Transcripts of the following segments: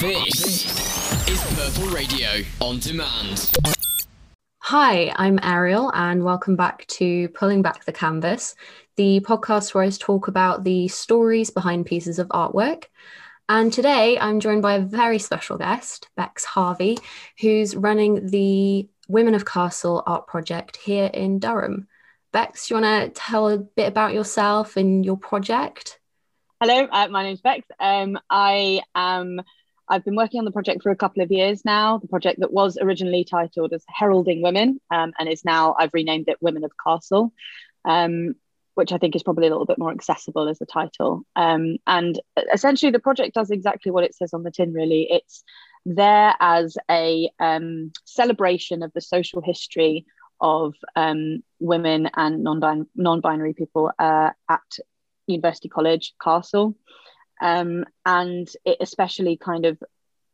This is Purple Radio on demand. Hi, I'm Ariel, and welcome back to Pulling Back the Canvas, the podcast where I talk about the stories behind pieces of artwork. And today I'm joined by a very special guest, Bex Harvey, who's running the Women of Castle art project here in Durham. Bex, do you want to tell a bit about yourself and your project? Hello, uh, my name's Bex. Um, I am. I've been working on the project for a couple of years now. The project that was originally titled as Heralding Women um, and is now I've renamed it Women of Castle. Um, which I think is probably a little bit more accessible as a title. Um, and essentially, the project does exactly what it says on the tin, really. It's there as a um, celebration of the social history of um, women and non binary people uh, at University College Castle. Um, and it especially kind of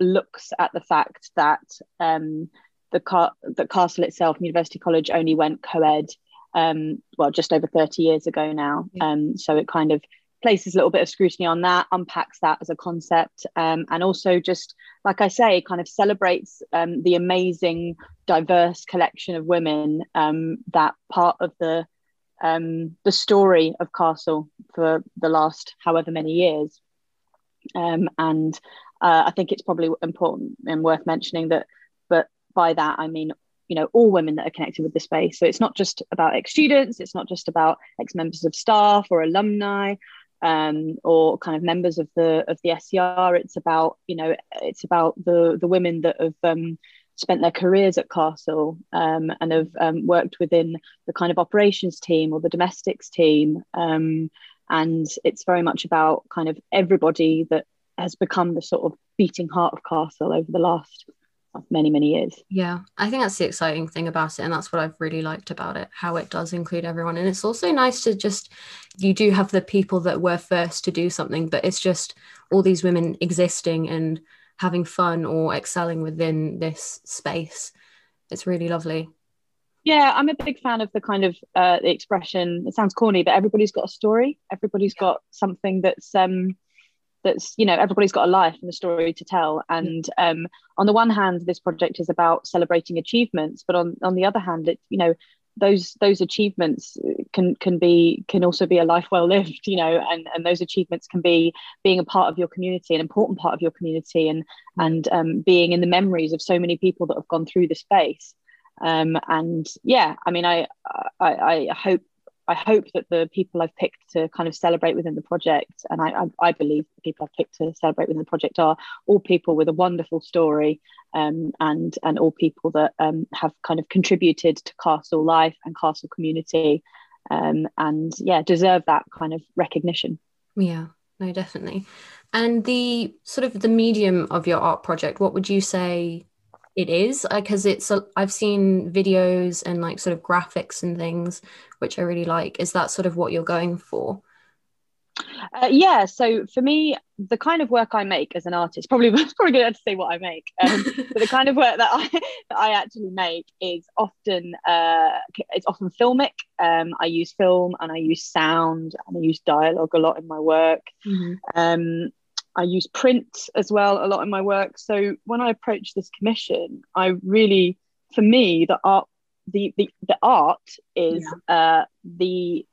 looks at the fact that um, the, car- the castle itself, University College, only went co ed um, well, just over 30 years ago now. Yeah. Um, so it kind of places a little bit of scrutiny on that, unpacks that as a concept, um, and also just, like I say, kind of celebrates um, the amazing, diverse collection of women um, that part of the um, the story of Castle for the last however many years. Um, and uh, I think it's probably important and worth mentioning that, but by that I mean you know all women that are connected with the space. So it's not just about ex students it's not just about ex members of staff or alumni um, or kind of members of the of the SCR it's about you know it's about the the women that have um, spent their careers at Castle um, and have um, worked within the kind of operations team or the domestics team um, and it's very much about kind of everybody that has become the sort of beating heart of Castle over the last uh, many many years. Yeah i think that's the exciting thing about it and that's what i've really liked about it how it does include everyone. And it's also nice to just you do have the people that were first to do something but it's just all these women existing and having fun or excelling within this space. It's really lovely yeah i'm a big fan of the kind of uh, the expression it sounds corny but everybody's got a story. Everybody's got something that's um that's you know everybody's got a life and a story to tell. And um, on the one hand this project is about celebrating achievements but on on the other hand it you know those those achievements can can be can also be a life well lived you know and and those achievements can be being a part of your community an important part of your community and and um, being in the memories of so many people that have gone through the space um, and yeah i mean I, I i hope I hope that the people I've picked to kind of celebrate within the project, and I, I, I, believe the people I've picked to celebrate within the project are all people with a wonderful story, um, and and all people that um, have kind of contributed to Castle life and Castle community, um, and yeah, deserve that kind of recognition. Yeah, no, definitely. And the sort of the medium of your art project, what would you say it is because uh, it's a, I've seen videos and like sort of graphics and things which I really like. Is that sort of what you're going for? Uh, yeah. So for me, the kind of work I make as an artist, probably probably good to say what I make, um, but the kind of work that I that I actually make is often uh, it's often filmic. Um, I use film and I use sound and I use dialogue a lot in my work. Mm-hmm. Um, I use print as well a lot in my work. So when I approach this commission, I really, for me, the art, the the, the art is yeah. uh, the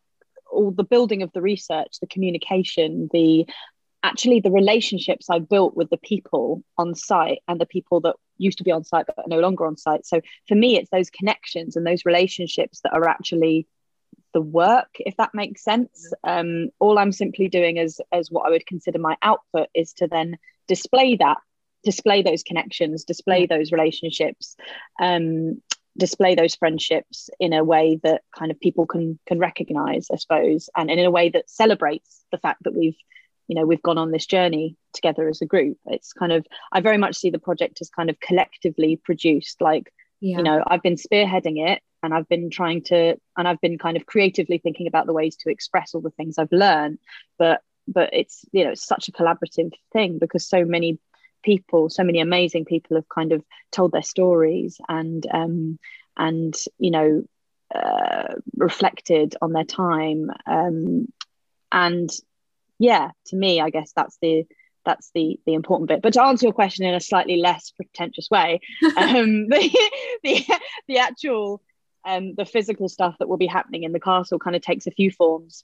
all the building of the research, the communication, the actually the relationships I've built with the people on site and the people that used to be on site but are no longer on site. So for me, it's those connections and those relationships that are actually the work, if that makes sense. Um, all I'm simply doing as as what I would consider my output is to then display that, display those connections, display those relationships, um, display those friendships in a way that kind of people can can recognize, I suppose, and, and in a way that celebrates the fact that we've you know we've gone on this journey together as a group it's kind of i very much see the project as kind of collectively produced like yeah. you know i've been spearheading it and I've been trying to and I've been kind of creatively thinking about the ways to express all the things I've learned but but it's you know it's such a collaborative thing because so many people so many amazing people have kind of told their stories and um and you know uh, reflected on their time um and yeah to me I guess that's the that's the the important bit. But to answer your question in a slightly less pretentious way, um, the, the the actual um, the physical stuff that will be happening in the castle kind of takes a few forms.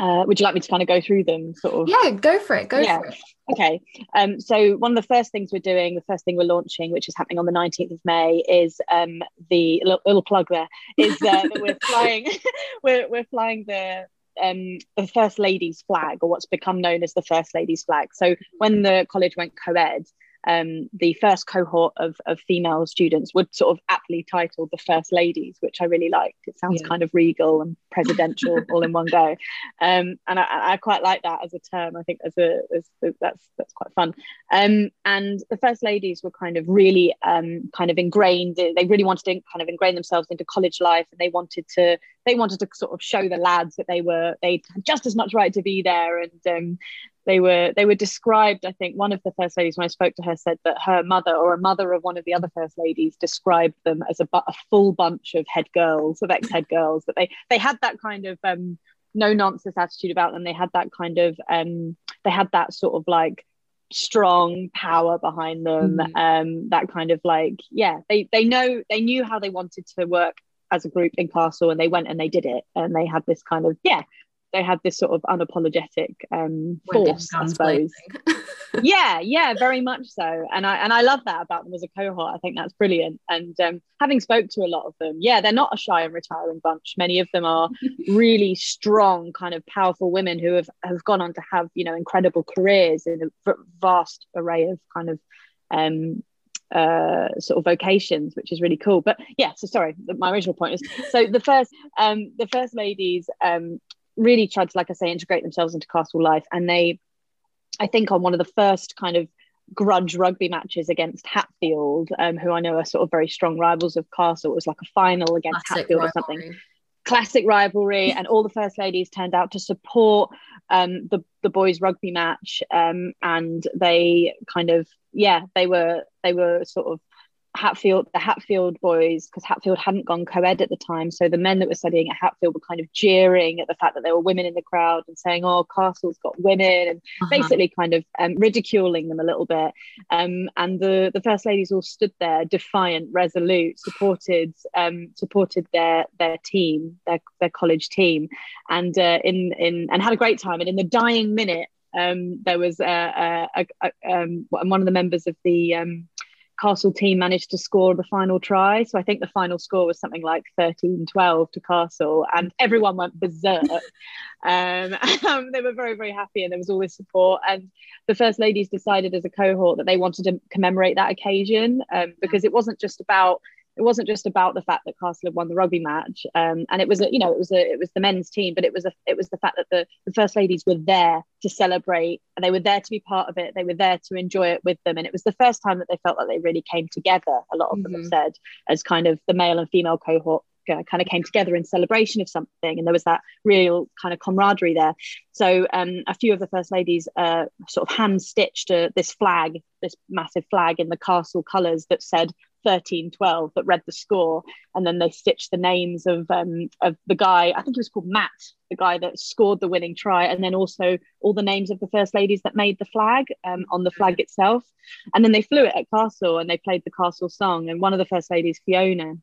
Uh, would you like me to kind of go through them sort of yeah go for it go yeah. for it okay um, so one of the first things we're doing the first thing we're launching which is happening on the 19th of may is um, the little, little plug there is uh, that we're flying we're, we're flying the um, the first lady's flag or what's become known as the first lady's flag so when the college went co-ed um, the first cohort of, of female students would sort of aptly titled the first ladies, which I really liked. It sounds yeah. kind of regal and presidential all in one go, um, and I, I, quite like that as a term. I think as a as, that's that's quite fun. Um, and the first ladies were kind of really um, kind of ingrained. They really wanted to kind of ingrain themselves into college life, and they wanted to they wanted to sort of show the lads that they were they had just as much right to be there and um, they were they were described i think one of the first ladies when i spoke to her said that her mother or a mother of one of the other first ladies described them as a, a full bunch of head girls of ex-head girls that they they had that kind of um, no nonsense attitude about them they had that kind of um, they had that sort of like strong power behind them mm. um, that kind of like yeah they they know they knew how they wanted to work as a group in castle and they went and they did it and they had this kind of yeah they had this sort of unapologetic um, force, I suppose. yeah, yeah, very much so. And I and I love that about them as a cohort. I think that's brilliant. And um, having spoke to a lot of them, yeah, they're not a shy and retiring bunch. Many of them are really strong, kind of powerful women who have have gone on to have you know incredible careers in a vast array of kind of um, uh, sort of vocations, which is really cool. But yeah, so sorry, my original point is so the first um, the first ladies um, really tried to, like I say, integrate themselves into castle life. And they, I think, on one of the first kind of grudge rugby matches against Hatfield, um, who I know are sort of very strong rivals of Castle. It was like a final against Classic Hatfield rivalry. or something. Classic rivalry, and all the first ladies turned out to support um, the the boys rugby match, um, and they kind of yeah they were they were sort of Hatfield, the Hatfield boys, because Hatfield hadn't gone co-ed at the time, so the men that were studying at Hatfield were kind of jeering at the fact that there were women in the crowd and saying, "Oh, Castle's got women," and uh-huh. basically kind of um, ridiculing them a little bit. Um, and the the first ladies all stood there, defiant, resolute, supported um, supported their their team, their their college team, and uh, in in and had a great time. And in the dying minute, um, there was uh, uh, a, a, a, um, one of the members of the um, Castle team managed to score the final try. So I think the final score was something like 13 12 to Castle, and everyone went berserk. um, um, they were very, very happy, and there was all this support. And the First Ladies decided as a cohort that they wanted to commemorate that occasion um, because it wasn't just about it wasn't just about the fact that Castle had won the rugby match, um, and it was a, you know it was a, it was the men's team, but it was a, it was the fact that the, the first ladies were there to celebrate, and they were there to be part of it. They were there to enjoy it with them, and it was the first time that they felt that they really came together. A lot of mm-hmm. them have mm-hmm. said as kind of the male and female cohort uh, kind of came together in celebration of something and there was that real kind of camaraderie there so um, a few of the first ladies uh, sort of hand stitched uh, this flag this massive flag in the castle colours that said 13 12 that read the score and then they stitched the names of um, of the guy i think he was called matt the guy that scored the winning try and then also all the names of the first ladies that made the flag um, on the flag itself. And then they flew it at castle and they played the castle song and one of the first ladies fiona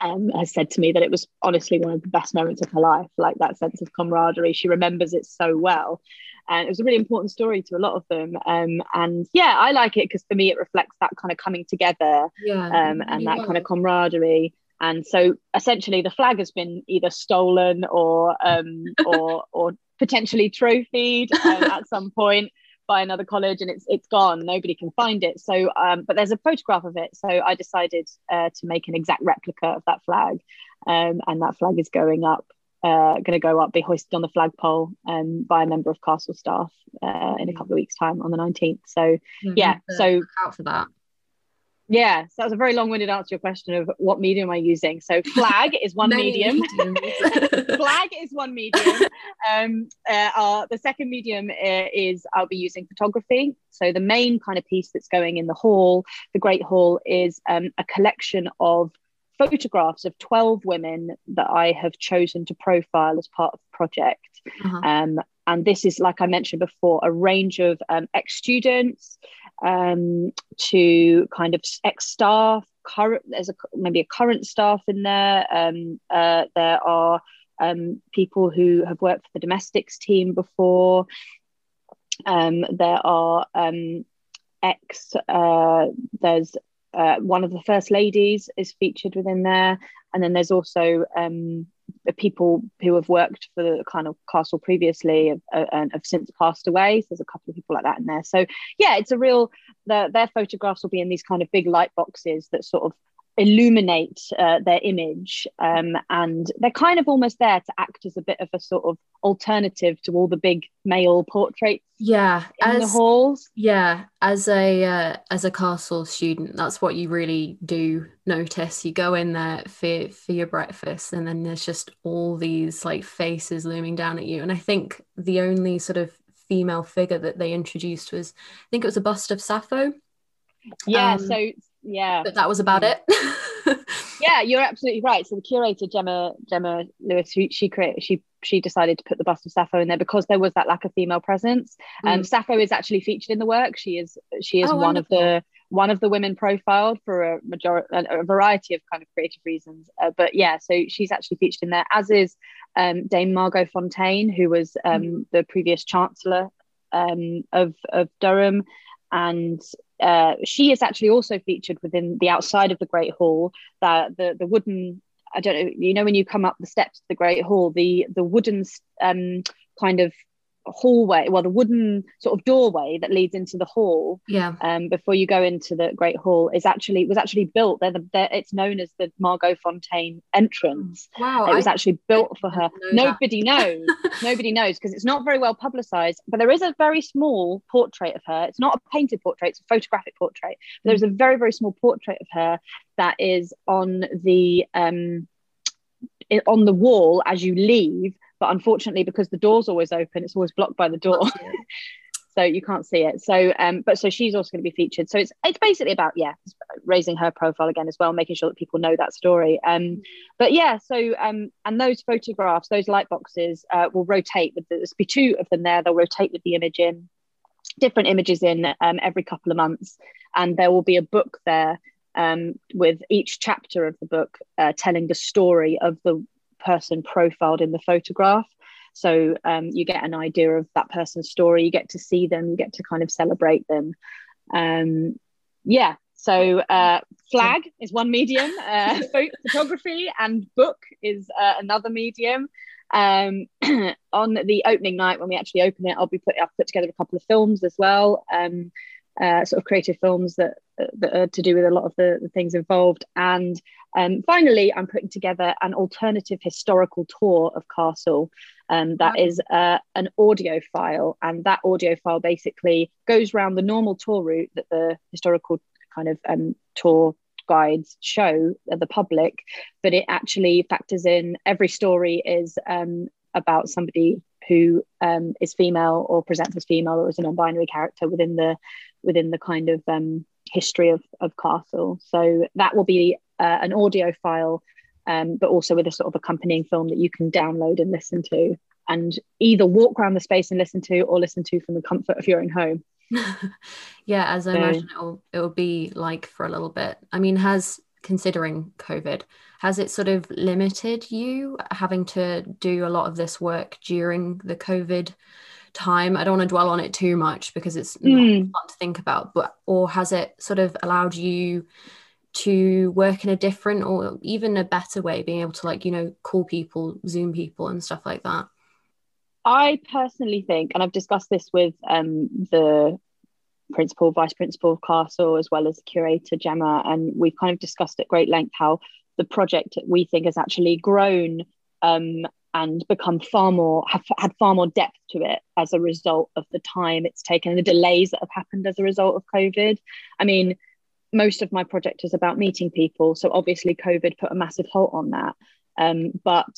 um, has said to me that it was honestly one of the best moments of her life like that sense of camaraderie. She remembers it so well and it was a really important story to a lot of them. Um, and yeah i like it because for me it reflects that kind of coming together yeah, um, and that kind of camaraderie. And so essentially the flag has been either stolen or um, or or potentially trophied um, at some point by another college and it's it's gone. Nobody can find it. So um, but there's a photograph of it. So i decided uh, to make an exact replica of that flag um, and that flag is going up uh, going to go up, be hoisted on the flagpole um, by a member of castle staff uh, in a couple of weeks' time on the 19th. So, mm-hmm. yeah, so out for that. Yeah, so that was a very long-winded answer to your question of what medium am I using. So flag is one medium. flag is one medium. Um, uh, our, the second medium uh, is I'll be using photography. So the main kind of piece that's going in the hall, the Great Hall, is um, a collection of photographs of 12 women that I have chosen to profile as part of the project. Uh-huh. Um, and this is, like I mentioned before, a range of um, ex students um, to kind of ex staff. Current, there's a, maybe a current staff in there. Um, uh, there are um, people who have worked for the domestics team before. Um, there are um, ex. Uh, there's uh, one of the first ladies is featured within there, and then there's also um, people who have worked for the kind of castle previously uh, and have since passed away. So there's a couple of people like that in there. So yeah, it's a real. The, their photographs will be in these kind of big light boxes that sort of illuminate uh, their image um, and they're kind of almost there to act as a bit of a sort of alternative to all the big male portraits yeah in as, the halls. Yeah as a uh, as a castle student that's what you really do notice. You go in there for for your breakfast and then there's just all these like faces looming down at you. And i think the only sort of female figure that they introduced was i think it was a bust of sappho. Yeah um, so yeah. But that was about it. Yeah you're absolutely right. So the curator gemma gemma lewis she she created she she decided to put the bust of sappho in there because there was that lack of female presence. Mm. um sappho is actually featured in the work. She is she is oh, one wonderful. of the one of the women profiled for a majority a variety of kind of creative reasons. Uh, but yeah so she's actually featured in there as is um, dame margot Fonteyn who was um, mm. the previous chancellor um, of of durham. And uh, she is actually also featured within the outside of the Great Hall. That the the wooden I don't know you know when you come up the steps to the Great Hall the the wooden um, kind of hallway well the wooden sort of doorway that leads into the hall yeah. um before you go into the great hall is actually was actually built they're, the, they're it's known as the margot fonteyn entrance. Wow it was I actually built for her. know nobody knows. Nobody knows because it's not very well publicized but there is a very small portrait of her. It's not a painted portrait it's a photographic portrait but there's a very very small portrait of her that is on the um on the wall as you leave but unfortunately because the door's always open it's always blocked by the door. So you can't see it. So um but so she's also going to be featured. So it's it's basically about yeah raising her profile again as well making sure that people know that story. Um but yeah so um and those photographs those light boxes uh, will rotate with the, there's be two of them there they'll rotate with the image in different images in um, every couple of months. And there will be a book there um, with each chapter of the book uh, telling the story of the person profiled in the photograph. So um, you get an idea of that person's story, you get to see them, you get to kind of celebrate them. Um, yeah, so uh, flag is one medium, uh, photography and book is uh, another medium. Um, on the opening night when we actually open it, I'll be put I've put together a couple of films as well, um, uh, sort of creative films that that are to do with a lot of the, the things involved. And um, finally, I'm putting together an alternative historical tour of Castle. Um, that wow. is uh, an audio file, and that audio file basically goes around the normal tour route that the historical kind of um, tour guides show the public, but it actually factors in every story is um, about somebody who um, is female or presents as female or is a non-binary character within the within the kind of um, history of, of Castle. So that will be uh, an audio file, um, but also with a sort of accompanying film that you can download and listen to, and either walk around the space and listen to, or listen to from the comfort of your own home. yeah, as I so, imagine it will, it will be like for a little bit. I mean, has considering COVID, has it sort of limited you having to do a lot of this work during the COVID time i don't want to dwell on it too much because it's mm. fun to think about but or has it sort of allowed you to work in a different or even a better way being able to like you know call people zoom people and stuff like that i personally think and i've discussed this with um, the principal vice principal of castle as well as curator gemma and we've kind of discussed at great length how the project we think has actually grown um, and become far more have had far more depth to it as a result of the time it's taken the delays that have happened as a result of covid. I mean most of my project is about meeting people so obviously covid put a massive halt on that. Um, but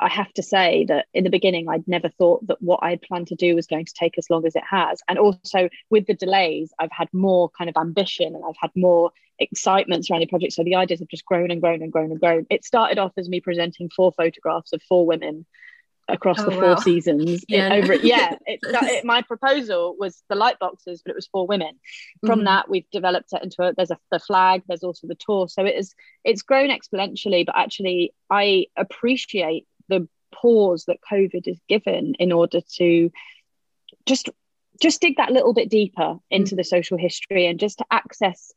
I have to say that in the beginning, I'd never thought that what I had planned to do was going to take as long as it has. And also with the delays, I've had more kind of ambition and I've had more excitement surrounding the project. So the ideas have just grown and grown and grown and grown. It started off as me presenting four photographs of four women across Oh, the four wow. seasons Yeah, over yeah it, it- my proposal was the light boxes but it was four women from Mhm. that we've developed it into a there's a the flag there's also the tour so it is it's grown exponentially but actually i appreciate the pause that covid has given in order to just just dig that little bit deeper into the social history and just to access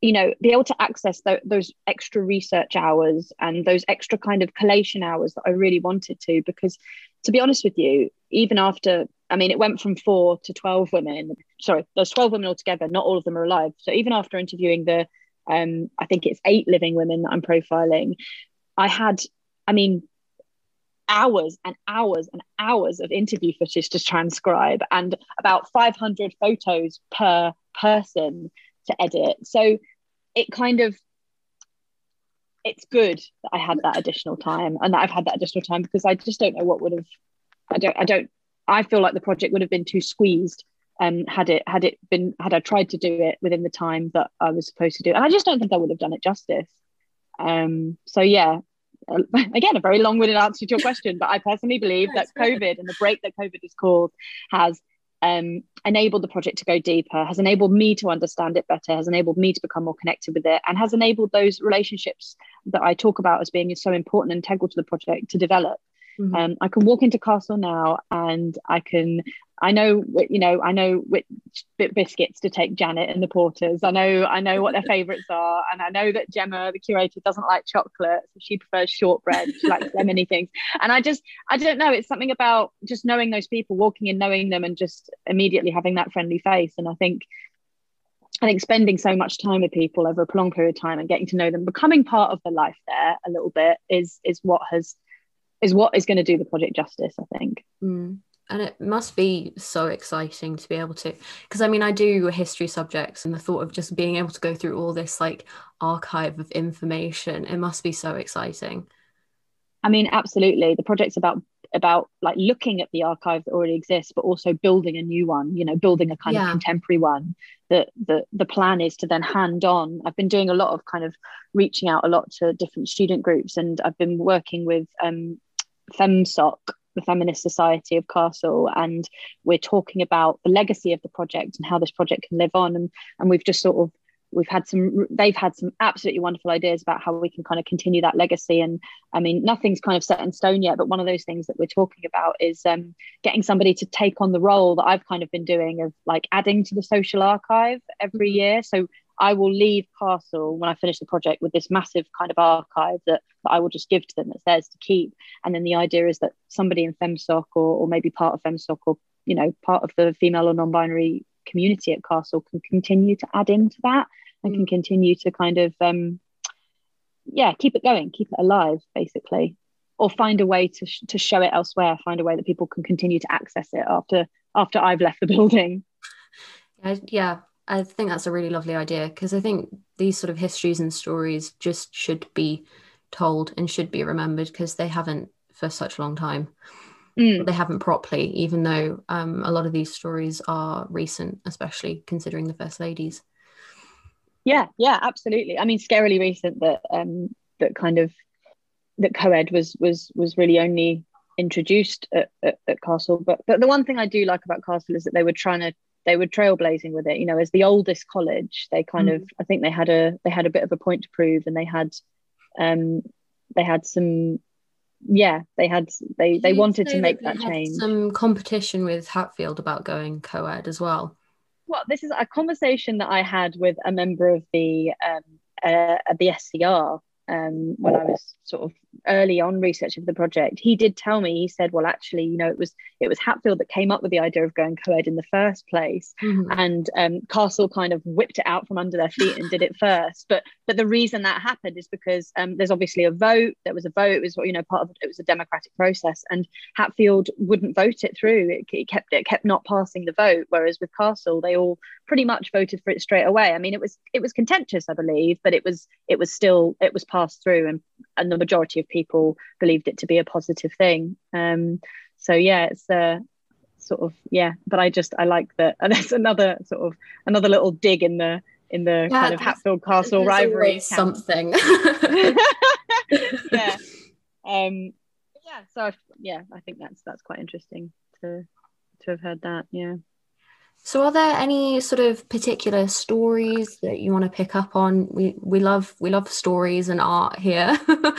you know be able to access tho- those extra research hours and those extra kind of collation hours that i really wanted to. Because to be honest with you even after i mean it went from four to 12 women sorry there's 12 women altogether not all of them are alive. So even after interviewing the um i think it's eight living women that i'm profiling i had i mean hours and hours and hours of interview footage to transcribe and about 500 photos per person to edit. So it kind of it's good that i had that additional time and that i've had that additional time because i just don't know what would have i don't i don't i feel like the project would have been too squeezed um had it had it been had i tried to do it within the time that i was supposed to do and i just don't think i would have done it justice. Um so yeah again a very long-winded answer to your question but i personally believe that covid and the break that covid has caused has um, enabled the project to go deeper, has enabled me to understand it better, has enabled me to become more connected with it, and has enabled those relationships that I talk about as being so important and integral to the project to develop. Mhm. Um, I can walk into Castle now, and I can, I know, you know, I know which bit biscuits to take Janet and the porters. I know, I know what their favourites are, and I know that Gemma, the curator, doesn't like chocolate, so she prefers shortbread. She likes so many things, and I just, I don't know. It's something about just knowing those people, walking in, knowing them, and just immediately having that friendly face. And I think I think spending so much time with people over a prolonged period of time and getting to know them, becoming part of the life there a little bit is is what has is what is going to do the project justice. I think. Mm. And it must be so exciting to be able to, because I mean, I do history subjects, and the thought of just being able to go through all this like archive of information, it must be so exciting. I mean, absolutely. The project's about about like looking at the archive that already exists, but also building a new one. You know, building a kind Yeah. of contemporary one. That the the plan is to then hand on. I've been doing a lot of kind of reaching out a lot to different student groups, and I've been working with um, FemSoc, the Feminist Society of Castle, and we're talking about the legacy of the project and how this project can live on. And and we've just sort of we've had some they've had some absolutely wonderful ideas about how we can kind of continue that legacy. And i mean nothing's kind of set in stone yet but one of those things that we're talking about is um, getting somebody to take on the role that i've kind of been doing of like adding to the social archive every year. So i will leave castle when i finish the project with this massive kind of archive that, that i will just give to them that's theirs to keep. And then the idea is that somebody in femsoc or, or maybe part of femsoc or you know part of the female or non-binary community at castle can continue to add into that and can continue to kind of um yeah keep it going keep it alive basically. Or find a way to, sh- to show it elsewhere find a way that people can continue to access it after after i've left the building. Yeah, I think that's a really lovely idea because I think these sort of histories and stories just should be told and should be remembered because they haven't for such a long time. Mm. They haven't properly, even though um, a lot of these stories are recent, especially considering the First Ladies. yeah yeah absolutely i mean scarily recent that um that kind of that co-ed was was was really only introduced at, at, at castle but but the one thing i do like about castle is that they were trying to they were trailblazing with it. You know as the oldest college they kind of i think they had a they had a bit of a point to prove and they had um they had some yeah they had they they wanted to make they that change. Some competition with Hatfield about going co-ed as well. well, this is a conversation that I had with a member of the um, uh, the SCR um, when I was sort of early on researching for the project. He did tell me. He said, "Well, actually, you know, it was it was Hatfield that came up with the idea of going co-ed in the first place, Mhm. and um, Castle kind of whipped it out from under their feet and did it first. But but the reason that happened is because um, there's obviously a vote. There was a vote. It was you know part of it was a democratic process, and Hatfield wouldn't vote it through. It, it kept it kept not passing the vote. Whereas with Castle, they all pretty much voted for it straight away. I mean, it was it was contentious, I believe, but it was it was still it was passed through, and and the majority of people believed it to be a positive thing. Um, so yeah, it's uh, sort of yeah. But I just I like that. And there's another sort of another little dig in the in the Yeah, kind of Hatfield Castle rivalry. something. yeah. Um, yeah so I've, yeah i think that's that's quite interesting to to have heard that yeah so are there any sort of particular stories that you want to pick up on? We we love we love stories and art here.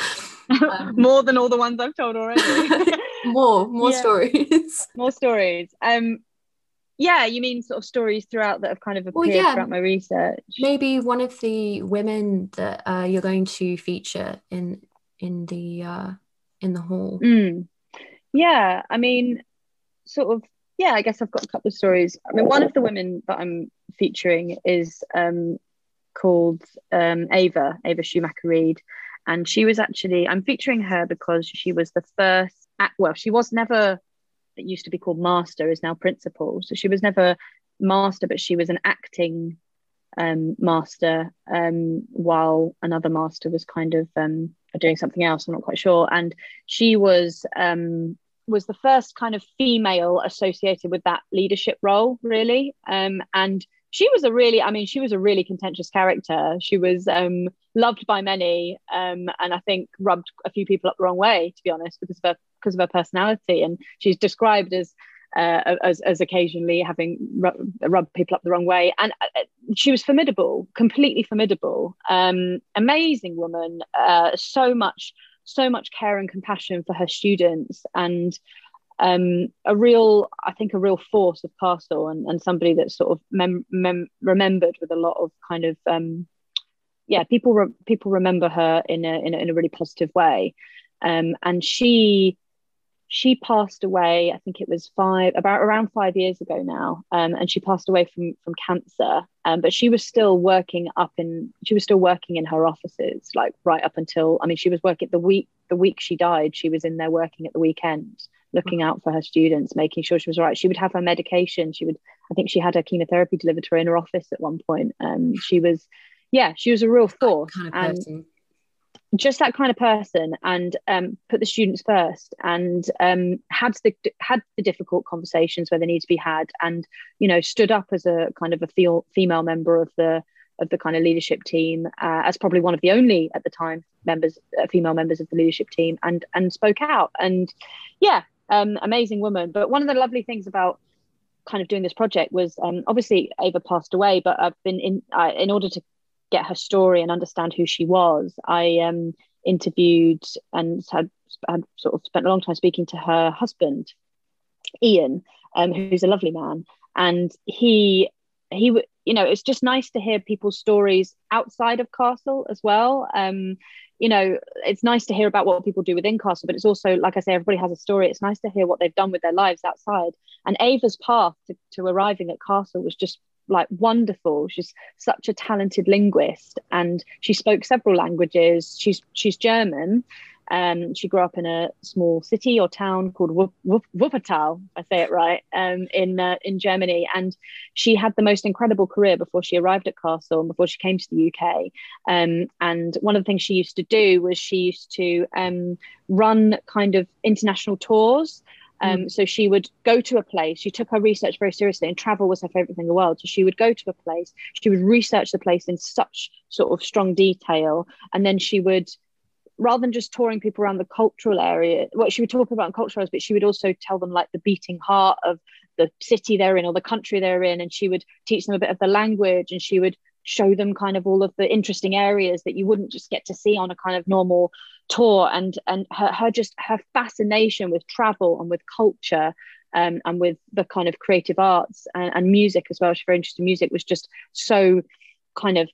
Um, more than all the ones i've told already. More more yeah. stories. More stories. Um yeah you mean sort of stories throughout that have kind of appeared well, yeah. throughout my research? Maybe one of the women that uh, you're going to feature in in the uh in the hall. Mm. yeah i mean sort of yeah i guess i've got a couple of stories. I mean one of the women that i'm featuring is um called um ava ava schumacher reid and she was actually i'm featuring her because she was the first at, well she was never it used to be called master is now principal. So she was never master but she was an acting um, master um, while another master was kind of um, doing something else. I'm not quite sure. And she was um, was the first kind of female associated with that leadership role really. Um, and she was a really i mean she was a really contentious character. She was um, loved by many um, and i think rubbed a few people up the wrong way to be honest because of her because of her personality. And she's described as uh, as, as occasionally having rubbed people up the wrong way. And uh, she was formidable completely formidable. Um, amazing woman uh, so much so much care and compassion for her students and um, a real, I think, a real force of Castle and, and somebody that's sort of mem- mem- remembered with a lot of kind of, um, yeah, people re- people remember her in a, in a, in a really positive way, um, and she she passed away. I think it was five about around five years ago now, um, and she passed away from from cancer. Um, but she was still working up in she was still working in her offices, like right up until I mean, she was working the week the week she died. She was in there working at the weekend looking out for her students, making sure she was right. She would have her medication. She would, I think she had her chemotherapy delivered to her in her office at one point. Um, she was, yeah, she was a real force. Kind of and person. Just that kind of person and um, put the students first and um, had the had the difficult conversations where they need to be had and you know stood up as a kind of a feel, female member of the of the kind of leadership team uh, as probably one of the only at the time members uh, female members of the leadership team and and spoke out and yeah um, amazing woman. But one of the lovely things about kind of doing this project was um, obviously Ava passed away, but I've been in uh, in order to get her story and understand who she was. I um, interviewed and had had sort of spent a long time speaking to her husband, Ian, um, who's a lovely man, and he he you know it's just nice to hear people's stories outside of castle as well um you know, it's nice to hear about what people do within Castle, but it's also, like I say, everybody has a story. It's nice to hear what they've done with their lives outside. And Ava's path to, to arriving at Castle was just like wonderful. She's such a talented linguist, and she spoke several languages. She's she's German, um, she grew up in a small city or town called Wuppertal, I say it right, um, in uh, in Germany, and she had the most incredible career before she arrived at Castle and before she came to the UK. Um, and one of the things she used to do was she used to um, run kind of international tours. Um, mm. So she would go to a place. She took her research very seriously, and travel was her favorite thing in the world. So she would go to a place. She would research the place in such sort of strong detail, and then she would rather than just touring people around the cultural area, what she would talk about in cultural areas, but she would also tell them like the beating heart of the city they're in or the country they're in. And she would teach them a bit of the language and she would show them kind of all of the interesting areas that you wouldn't just get to see on a kind of normal tour. And and her, her just her fascination with travel and with culture um, and with the kind of creative arts and, and music as well. She's very interested in music was just so kind of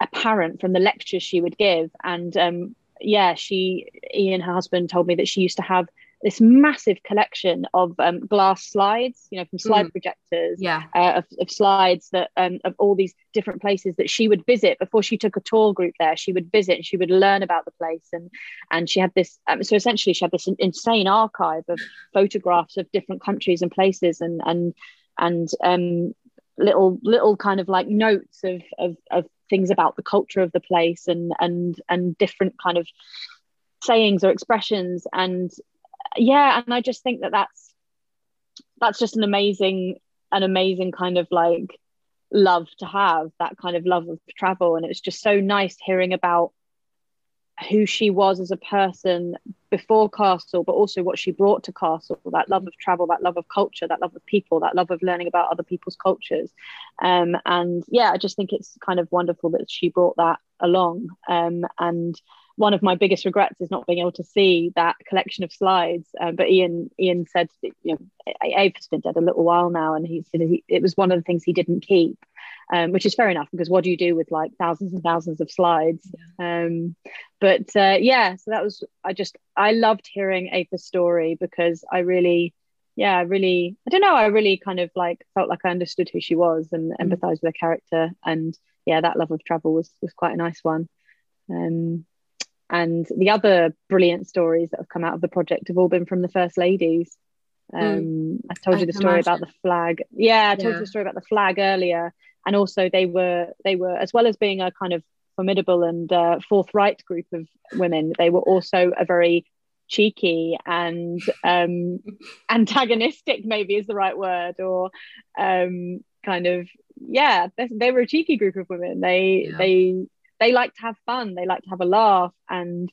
apparent from the lectures she would give and um, yeah, she, Ian, her husband, told me that she used to have this massive collection of um, glass slides, you know, from slide mm. projectors, yeah, uh, of, of, slides that um, of all these different places that she would visit before she took a tour group there. She would visit and she would learn about the place, and and she had this. Um, so essentially, she had this insane archive of photographs of different countries and places, and and and um, little little kind of like notes of of, of things about the culture of the place and and and different kind of sayings or expressions and yeah and i just think that that's that's just an amazing an amazing kind of like love to have that kind of love of travel. And it's just so nice hearing about who she was as a person before castle but also what she brought to castle that love of travel that love of culture that love of people that love of learning about other people's cultures. Um, and yeah i just think it's kind of wonderful that she brought that along. Um, and one of my biggest regrets is not being able to see that collection of slides. Um, but Ian Ian said, you know, Ava's been dead a little while now, and he said he, it was one of the things he didn't keep, um, which is fair enough because what do you do with like thousands and thousands of slides? Um, but uh, yeah, so that was I just I loved hearing Ava's story because I really. Yeah, I really, I don't know. I really kind of like felt like I understood who she was and mm. empathized with her character. And yeah, that love of travel was was quite a nice one. Um, and the other brilliant stories that have come out of the project have all been from the first ladies. Hmm. Um, mm. I told you I the story imagine. about the flag. Yeah, I told yeah. you the story about the flag earlier. And also they were they were as well as being a kind of formidable and uh, forthright group of women, they were also a very cheeky and um, antagonistic, maybe is the right word, or um, kind of yeah, they, they, were a cheeky group of women. They yeah. they they like to have fun they like to have a laugh and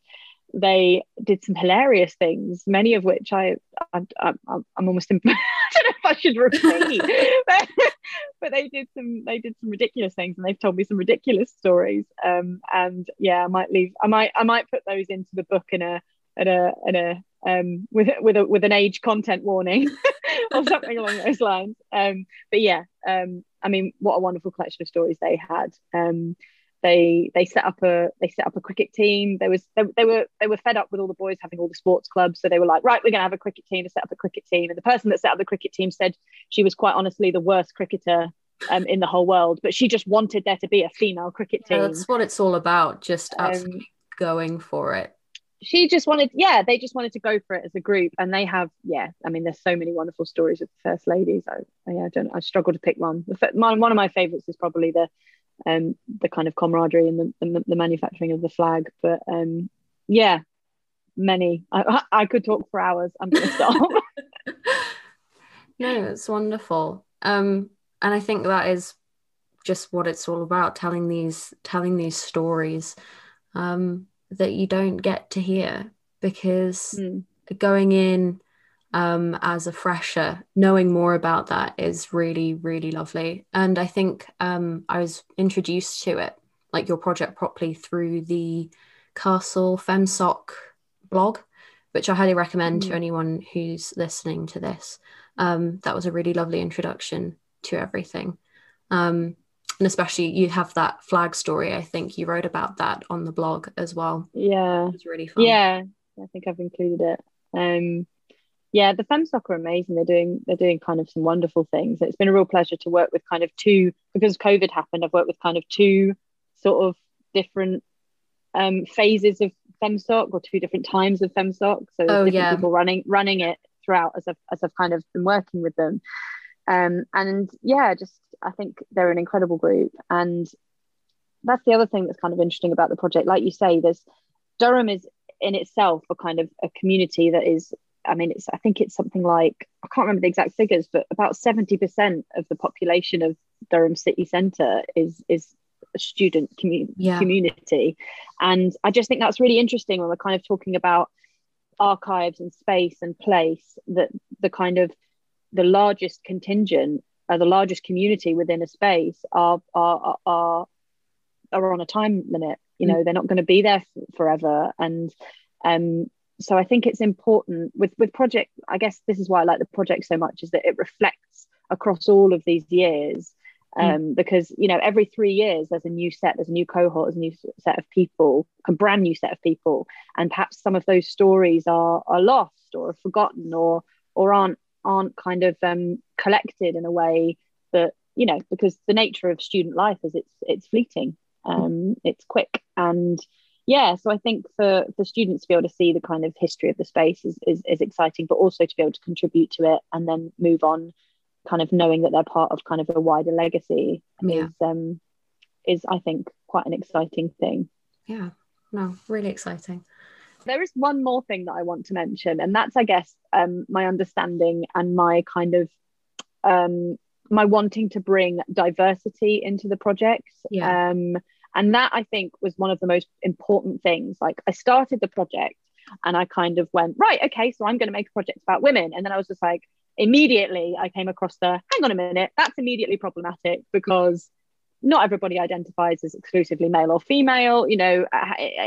they did some hilarious things many of which i, I, I i'm almost I don't know if i should repeat but, but, they did some they did some ridiculous things and they've told me some ridiculous stories. Um and yeah i might leave i might i might put those into the book in a in a in a um with with a with an age content warning or something along those lines. Um but yeah um i mean what a wonderful collection of stories they had. Um they they set up a they set up a cricket team. There was they, they were they were fed up with all the boys having all the sports clubs. So they were like right we're going to have a cricket team to set up a cricket team. And the person that set up the cricket team said she was quite honestly the worst cricketer um, in the whole world but she just wanted there to be a female cricket team. Yeah, that's what it's all about just um, going for it. she just wanted yeah they just wanted to go for it as a group. And they have yeah i mean there's so many wonderful stories of the first ladies. I, I, I don't i struggle to pick one. The, one of my favorites is probably the um, the kind of camaraderie and the, the, the manufacturing of the flag. But um, yeah, many. I, I could talk for hours. I'm going to stop. no, it's wonderful. Um, and I think that is just what it's all about telling these telling these stories um, that you don't get to hear because mm. going in um, as a fresher, knowing more about that is really, really lovely. And I think um, I was introduced to it, like your project properly, through the Castle FemSoc blog, which I highly recommend mm. to anyone who's listening to this. Um, that was a really lovely introduction to everything. Um, and especially you have that flag story. I think you wrote about that on the blog as well. Yeah, it was really fun. Yeah, I think I've included it. Um, yeah, the FemSoc are amazing. They're doing they're doing kind of some wonderful things. It's been a real pleasure to work with kind of two because COVID happened. I've worked with kind of two sort of different um, phases of FemSoc or two different times of FemSoc. So there's oh, different yeah. people running running it throughout as I've as I've kind of been working with them. Um, and yeah, just I think they're an incredible group. And that's the other thing that's kind of interesting about the project. Like you say, there's Durham is in itself a kind of a community that is I mean, it's I think it's something like I can't remember the exact figures, but about seventy percent of the population of Durham city centre is is a student commu- yeah. community, and I just think that's really interesting when we're kind of talking about archives and space and place. That the kind of the largest contingent, uh, the largest community within a space are are are are on a time limit. You know, mm. they're not going to be there f- forever, and um, so I think it's important with with project. I guess this is why I like the project so much is that it reflects across all of these years. Hmm. Um, mm. Because you know, every three years there's a new set, there's a new cohort, there's a new set of people, a brand new set of people, and perhaps some of those stories are are lost or are forgotten or or aren't aren't kind of um, collected in a way that you know because the nature of student life is it's it's fleeting, hmm. um, it's quick, and yeah so i think for for students to be able to see the kind of history of the space is, is, is exciting but also to be able to contribute to it and then move on kind of knowing that they're part of kind of a wider legacy yeah. is um is i think quite an exciting thing yeah no really exciting there is one more thing that i want to mention and that's i guess um my understanding and my kind of um my wanting to bring diversity into the project yeah. um and that i think was one of the most important things. Like i started the project and i kind of went right okay so i'm going to make a project about women. And then i was just like immediately i came across the hang on a minute that's immediately problematic because not everybody identifies as exclusively male or female you know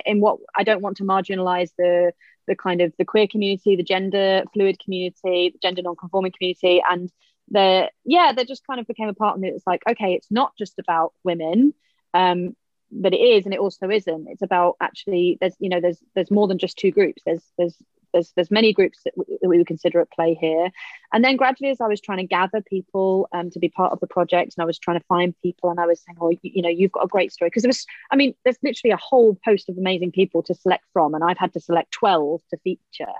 in what i don't want to marginalize the the kind of the queer community the gender fluid community the gender non-conforming community. And the yeah they just kind of became a part of it it's like okay it's not just about women um but it is and it also isn't. It's about actually there's you know there's there's more than just two groups. There's there's there's there's many groups that, w- that we would consider at play here. And then gradually as i was trying to gather people um, to be part of the project and i was trying to find people and i was saying oh you, you know you've got a great story. Because there was i mean there's literally a whole host of amazing people to select from and i've had to select 12 to feature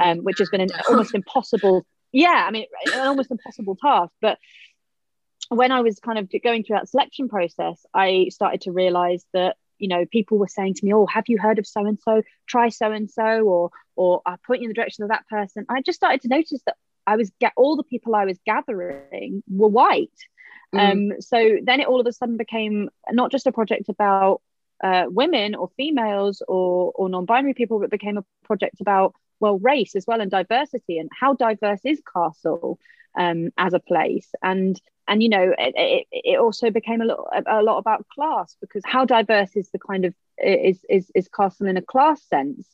um, which has been an almost impossible yeah i mean an almost impossible task but when i was kind of going through that selection process i started to realize that you know people were saying to me oh have you heard of so and so try so and so or or i point you in the direction of that person. I just started to notice that i was get all the people i was gathering were white. Mm. um so then it all of a sudden became not just a project about uh, women or females or or non-binary people but became a project about well race as well and diversity and how diverse is castle um, as a place. And and you know it, it, it, also became a lot a lot about class because how diverse is the kind of is is, is castle in a class sense?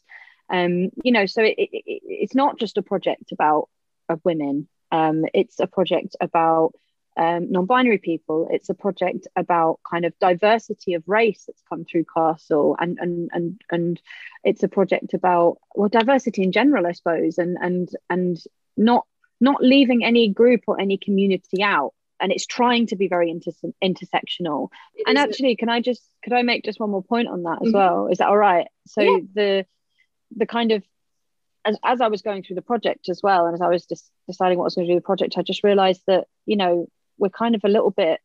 Um you know so it, it, it's not just a project about of women. Um it's a project about um, non-binary people. It's a project about kind of diversity of race that's come through castle. And and and and it's a project about well diversity in general i suppose and and and not not leaving any group or any community out and it's trying to be very inter- intersectional. It and actually can i just could i make just one more point on that as mm-hmm. well? Is that all right? So yeah. the the kind of as, as i was going through the project as well and as i was just deciding what i was going to do with the project i just realized that you know we're kind of a little bit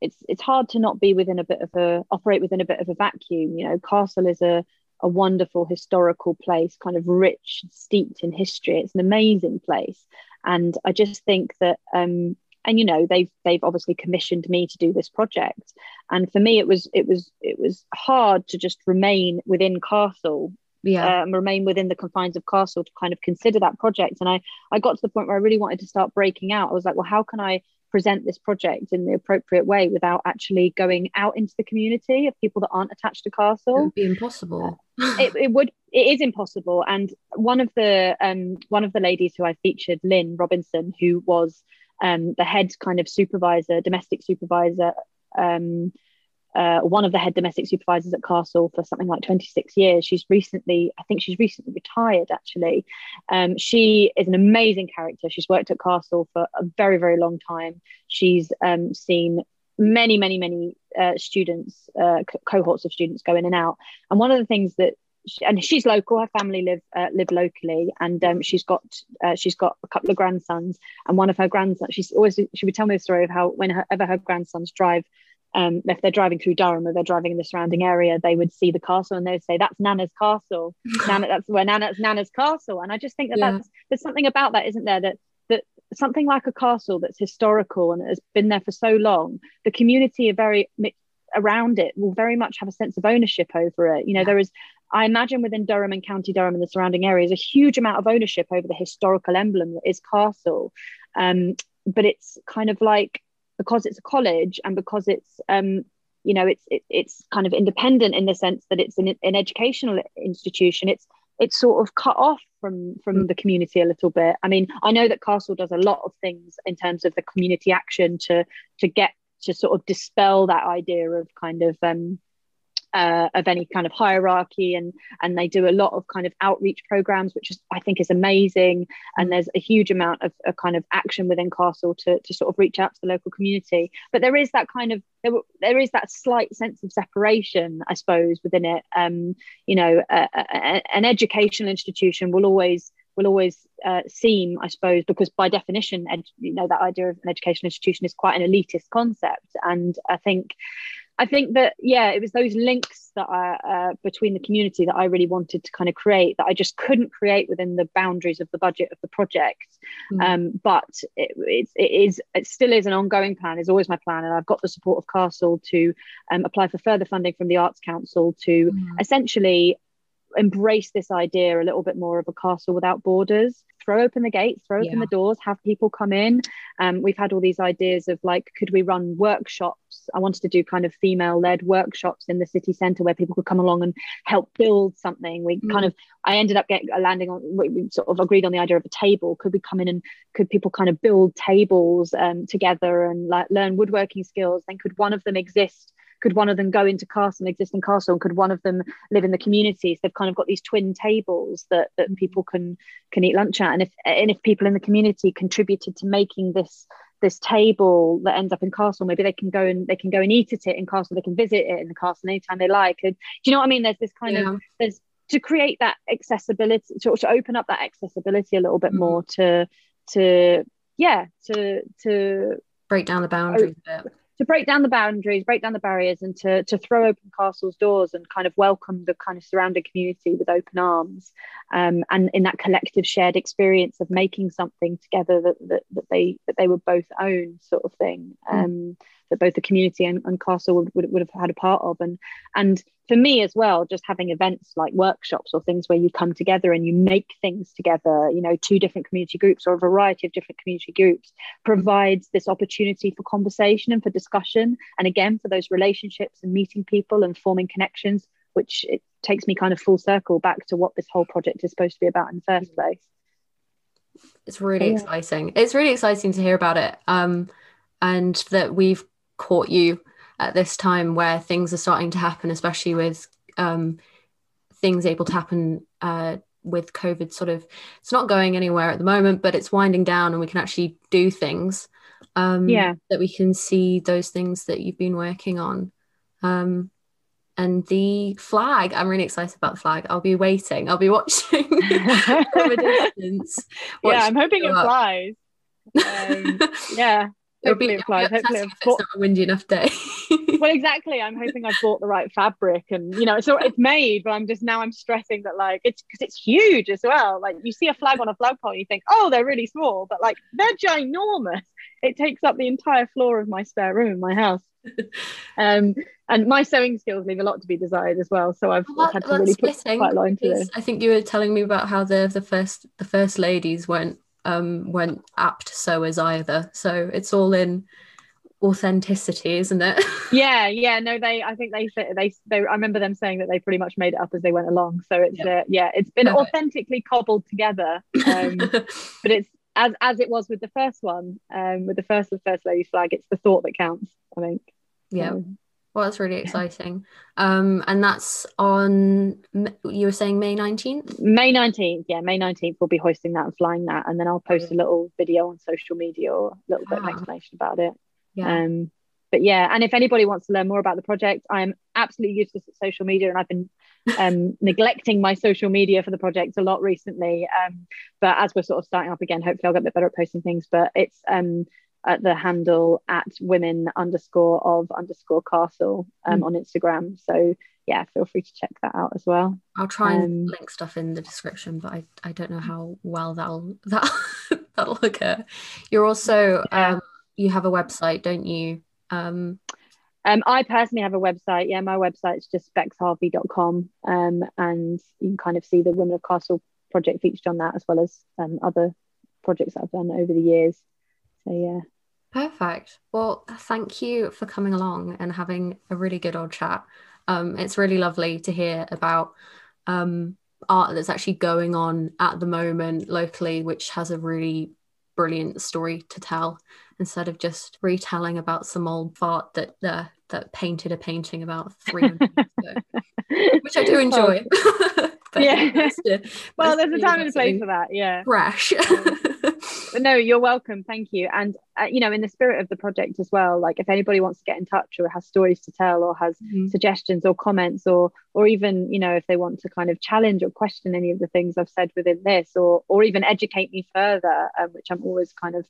it's it's hard to not be within a bit of a operate within a bit of a vacuum you know. Castle is a a wonderful historical place kind of rich steeped in history. It's an amazing place. And i just think that um and you know they've they've obviously commissioned me to do this project. And for me it was it was it was hard to just remain within castle yeah. um, remain within the confines of castle to kind of consider that project. And i i got to the point where i really wanted to start breaking out. I was like well how can i present this project in the appropriate way without actually going out into the community of people that aren't attached to castle? It would be impossible. Uh, it, it would it is impossible. And one of the um one of the ladies who i featured lynn robinson who was um, the head kind of supervisor, domestic supervisor, um, uh, one of the head domestic supervisors at Castle for something like 26 years. She's recently, I think she's recently retired actually. Um, she is an amazing character. She's worked at Castle for a very, very long time. She's um, seen many, many, many uh, students, uh, co- cohorts of students go in and out. And one of the things that and she's local. Her family live uh, live locally, and um, she's got uh, she's got a couple of grandsons, and one of her grandsons. She's always she would tell me the story of how whenever her grandsons drive, um, if they're driving through Durham or they're driving in the surrounding area, they would see the castle and they would say, "That's Nana's castle. Nana, that's where Nana's Nana's castle." And I just think that yeah. that's there's something about that, isn't there? That that something like a castle that's historical and has been there for so long, the community are very around it will very much have a sense of ownership over it. You know, there is I imagine within Durham and County Durham and the surrounding areas, a huge amount of ownership over the historical emblem that is Castle. Um, but it's kind of like because it's a college and because it's um, you know it's it, it's kind of independent in the sense that it's an, an educational institution. It's it's sort of cut off from from mm. the community a little bit. I mean, I know that Castle does a lot of things in terms of the community action to to get to sort of dispel that idea of kind of um, uh, of any kind of hierarchy and and they do a lot of kind of outreach programs which is I think is amazing. And there's a huge amount of a kind of action within Castle to, to sort of reach out to the local community. But there is that kind of there, there is that slight sense of separation I suppose within it. Um you know a, a, an educational institution will always will always uh, seem, I suppose, because by definition, ed- you know, that idea of an educational institution is quite an elitist concept. And I think I think that yeah, it was those links that I, uh, between the community that I really wanted to kind of create that I just couldn't create within the boundaries of the budget of the project. Mm. Um, but it, it, it is it still is an ongoing plan. Is always my plan, and I've got the support of Castle to um, apply for further funding from the Arts Council to mm. essentially embrace this idea a little bit more of a castle without borders throw open the gates throw open yeah. the doors have people come in um, we've had all these ideas of like could we run workshops i wanted to do kind of female led workshops in the city centre where people could come along and help build something we mm. kind of i ended up getting landing on we sort of agreed on the idea of a table could we come in and could people kind of build tables um, together and like learn woodworking skills then could one of them exist could one of them go into castle, an existing castle, and could one of them live in the communities? They've kind of got these twin tables that that mm-hmm. people can can eat lunch at, and if and if people in the community contributed to making this this table that ends up in castle. Maybe they can go and they can go and eat at it in castle. They can visit it in the castle anytime they like. And do you know what i mean? There's this kind yeah. of there's to create that accessibility to, to open up that accessibility a little bit mm. more to to yeah to to break down the boundaries a bit to break down the boundaries, break down the barriers, and to to throw open Castle's doors and kind of welcome the kind of surrounding community with open arms, um, and in that collective shared experience of making something together that that, that they that they would both own, sort of thing. Mm. Um, that both the community and, and Castle would, would, would have had a part of. And and for me as well, just having events like workshops or things where you come together and you make things together, you know, two different community groups or a variety of different community groups provides this opportunity for conversation and for discussion. And again, for those relationships and meeting people and forming connections, which it takes me kind of full circle back to what this whole project is supposed to be about in the first place. It's really yeah. exciting. It's really exciting to hear about it. Um, and that we've caught you at this time where things are starting to happen, especially with um, things able to happen uh, with COVID. Sort of, it's not going anywhere at the moment, but it's winding down, and we can actually do things. Um, yeah, that we can see those things that you've been working on. Um, and the flag, I'm really excited about the flag. I'll be waiting. I'll be watching from a distance. yeah, I'm hoping it up. flies. Um, yeah, Hopefully be, it flies. Hopefully it's not a windy enough day. well, exactly. I'm hoping I've bought the right fabric, and you know, so it's made. But I'm just now I'm stressing that like it's because it's huge as well. Like you see a flag on a flagpole, and you think, oh, they're really small, but like they're ginormous. It takes up the entire floor of my spare room in my house. um, and my sewing skills leave a lot to be desired as well. So I've, well, I've had to really put quite a lot into this. I think you were telling me about how the the first the first ladies went um, weren't apt sewers either. So it's all in authenticity, isn't it? yeah, yeah. No, they. I think they said they, they. I remember them saying that they pretty much made it up as they went along. So it's yeah, uh, yeah it's been Perfect. authentically cobbled together. Um, but it's as as it was with the first one, um, with the first of First Lady's flag. It's the thought that counts. I think. Yeah. So, well, that's really exciting. Um, and that's on, you were saying May 19th? May 19th, yeah, May 19th, we'll be hoisting that and flying that. And then I'll post a little video on social media or a little bit of explanation about it. Yeah. Um, but yeah, and if anybody wants to learn more about the project, I'm absolutely useless at social media and I've been um, neglecting my social media for the project a lot recently. Um, but as we're sort of starting up again, hopefully I'll get a bit better at posting things. But it's um, at the handle at women underscore of underscore castle um, mm. on Instagram. So yeah, feel free to check that out as well. I'll try and um, link stuff in the description, but I, I don't know how well that'll that that'll occur. You're also um, you have a website, don't you? Um, um, I personally have a website. Yeah, my website's just bexharvey.com. Um, and you can kind of see the Women of Castle project featured on that, as well as um, other projects that I've done over the years. So yeah. Perfect. Well, thank you for coming along and having a really good old chat. Um, it's really lovely to hear about um, art that's actually going on at the moment locally, which has a really brilliant story to tell instead of just retelling about some old fart that uh, that painted a painting about 300 years ago, which I do enjoy. yeah. well, there's a time and a place for that. Yeah. Fresh. But no, you're welcome. Thank you. And uh, you know, in the spirit of the project as well, like if anybody wants to get in touch or has stories to tell or has mm-hmm. suggestions or comments or or even you know if they want to kind of challenge or question any of the things I've said within this or or even educate me further, um, which I'm always kind of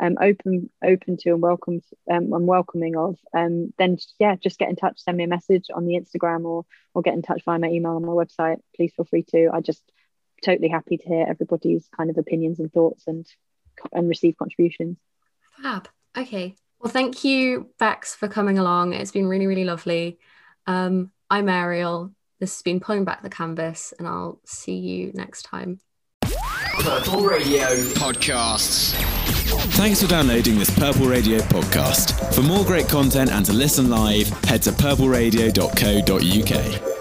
um, open open to and welcome um, and welcoming of, um, then yeah, just get in touch, send me a message on the Instagram or or get in touch via my email on my website. Please feel free to. I just totally happy to hear everybody's kind of opinions and thoughts and and receive contributions. Fab. Okay. Well, thank you, Bex, for coming along. It's been really, really lovely. Um, I'm Ariel. This has been Pulling Back the Canvas, and I'll see you next time. Purple Radio Podcasts. Thanks for downloading this Purple Radio podcast. For more great content and to listen live, head to purpleradio.co.uk.